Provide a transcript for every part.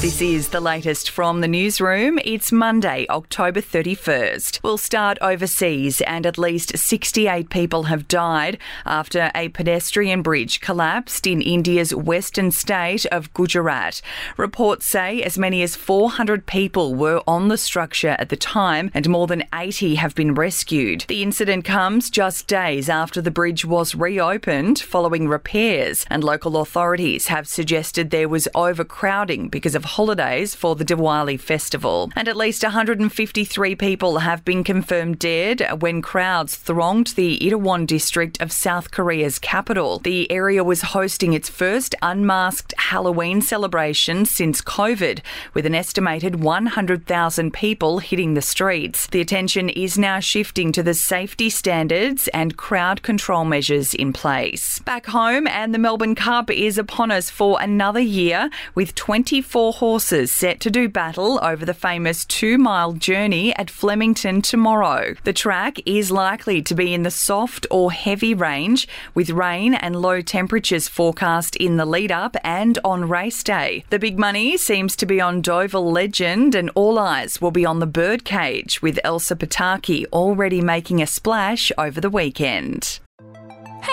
This is the latest from the newsroom. It's Monday, October 31st. We'll start overseas, and at least 68 people have died after a pedestrian bridge collapsed in India's western state of Gujarat. Reports say as many as 400 people were on the structure at the time, and more than 80 have been rescued. The incident comes just days after the bridge was reopened following repairs, and local authorities have suggested there was overcrowding because of holidays for the Diwali festival. And at least 153 people have been confirmed dead when crowds thronged the Itaewon district of South Korea's capital. The area was hosting its first unmasked Halloween celebration since COVID, with an estimated 100,000 people hitting the streets. The attention is now shifting to the safety standards and crowd control measures in place. Back home, and the Melbourne Cup is upon us for another year with 24 horses set to do battle over the famous two mile journey at Flemington tomorrow. The track is likely to be in the soft or heavy range, with rain and low temperatures forecast in the lead up and on race day. The big money seems to be on Deauville Legend, and all eyes will be on the birdcage, with Elsa Pataky already making a splash over the weekend.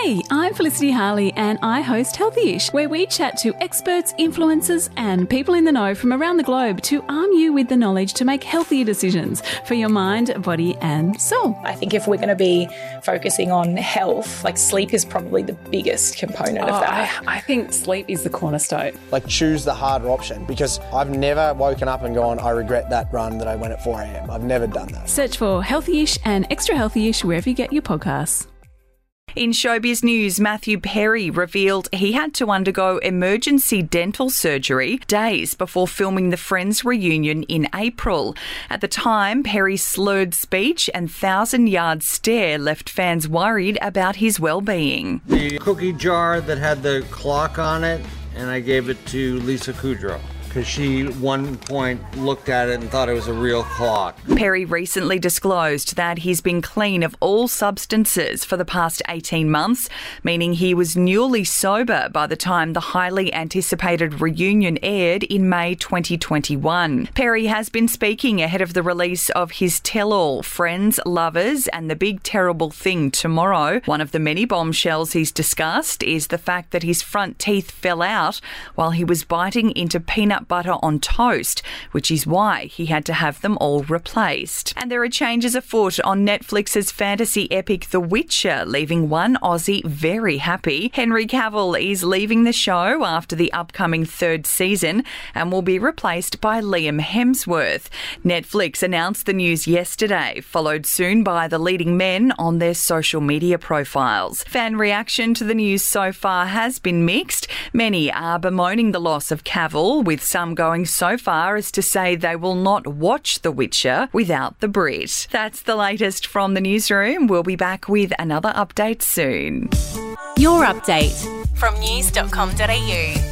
Hey, I'm Felicity Harley and I host Healthyish, where we chat to experts, influencers, and people in the know from around the globe to arm you with the knowledge to make healthier decisions for your mind, body, and soul. I think if we're going to be focusing on health, like sleep is probably the biggest component Oh, of that. I, I think sleep is the cornerstone. like choose the harder option because I've never woken up and gone, I regret that run that I went at 4 a.m. I've never done that. Search for Healthyish and Extra Healthyish wherever you get your podcasts. In showbiz news, Matthew Perry revealed he had to undergo emergency dental surgery days before filming the Friends reunion in April. At the time, Perry's slurred speech and thousand yard stare left fans worried about his well being. the cookie jar that had the clock on it, and I gave it to Lisa Kudrow because she one point looked at it and thought it was a real clock. Perry recently disclosed that he's been clean of all substances for the past 18 months, meaning he was newly sober by the time the highly anticipated reunion aired in May 2021. Perry has been speaking ahead of the release of his tell all Friends, Lovers, and the Big Terrible Thing tomorrow. One of the many bombshells he's discussed is the fact that his front teeth fell out while he was biting into peanut butter on toast, which is why he had to have them all replaced. And there are changes afoot on Netflix's fantasy epic The Witcher, leaving one Aussie very happy. Henry Cavill is leaving the show after the upcoming third season and will be replaced by Liam Hemsworth. Netflix announced the news yesterday, followed soon by the leading men on their social media profiles. Fan reaction to the news so far has been mixed. Many are bemoaning the loss of Cavill, with some going so far as to say they will not watch The Witcher without the Brit. That's the latest from the newsroom. We'll be back with another update soon. Your update from news.com.au.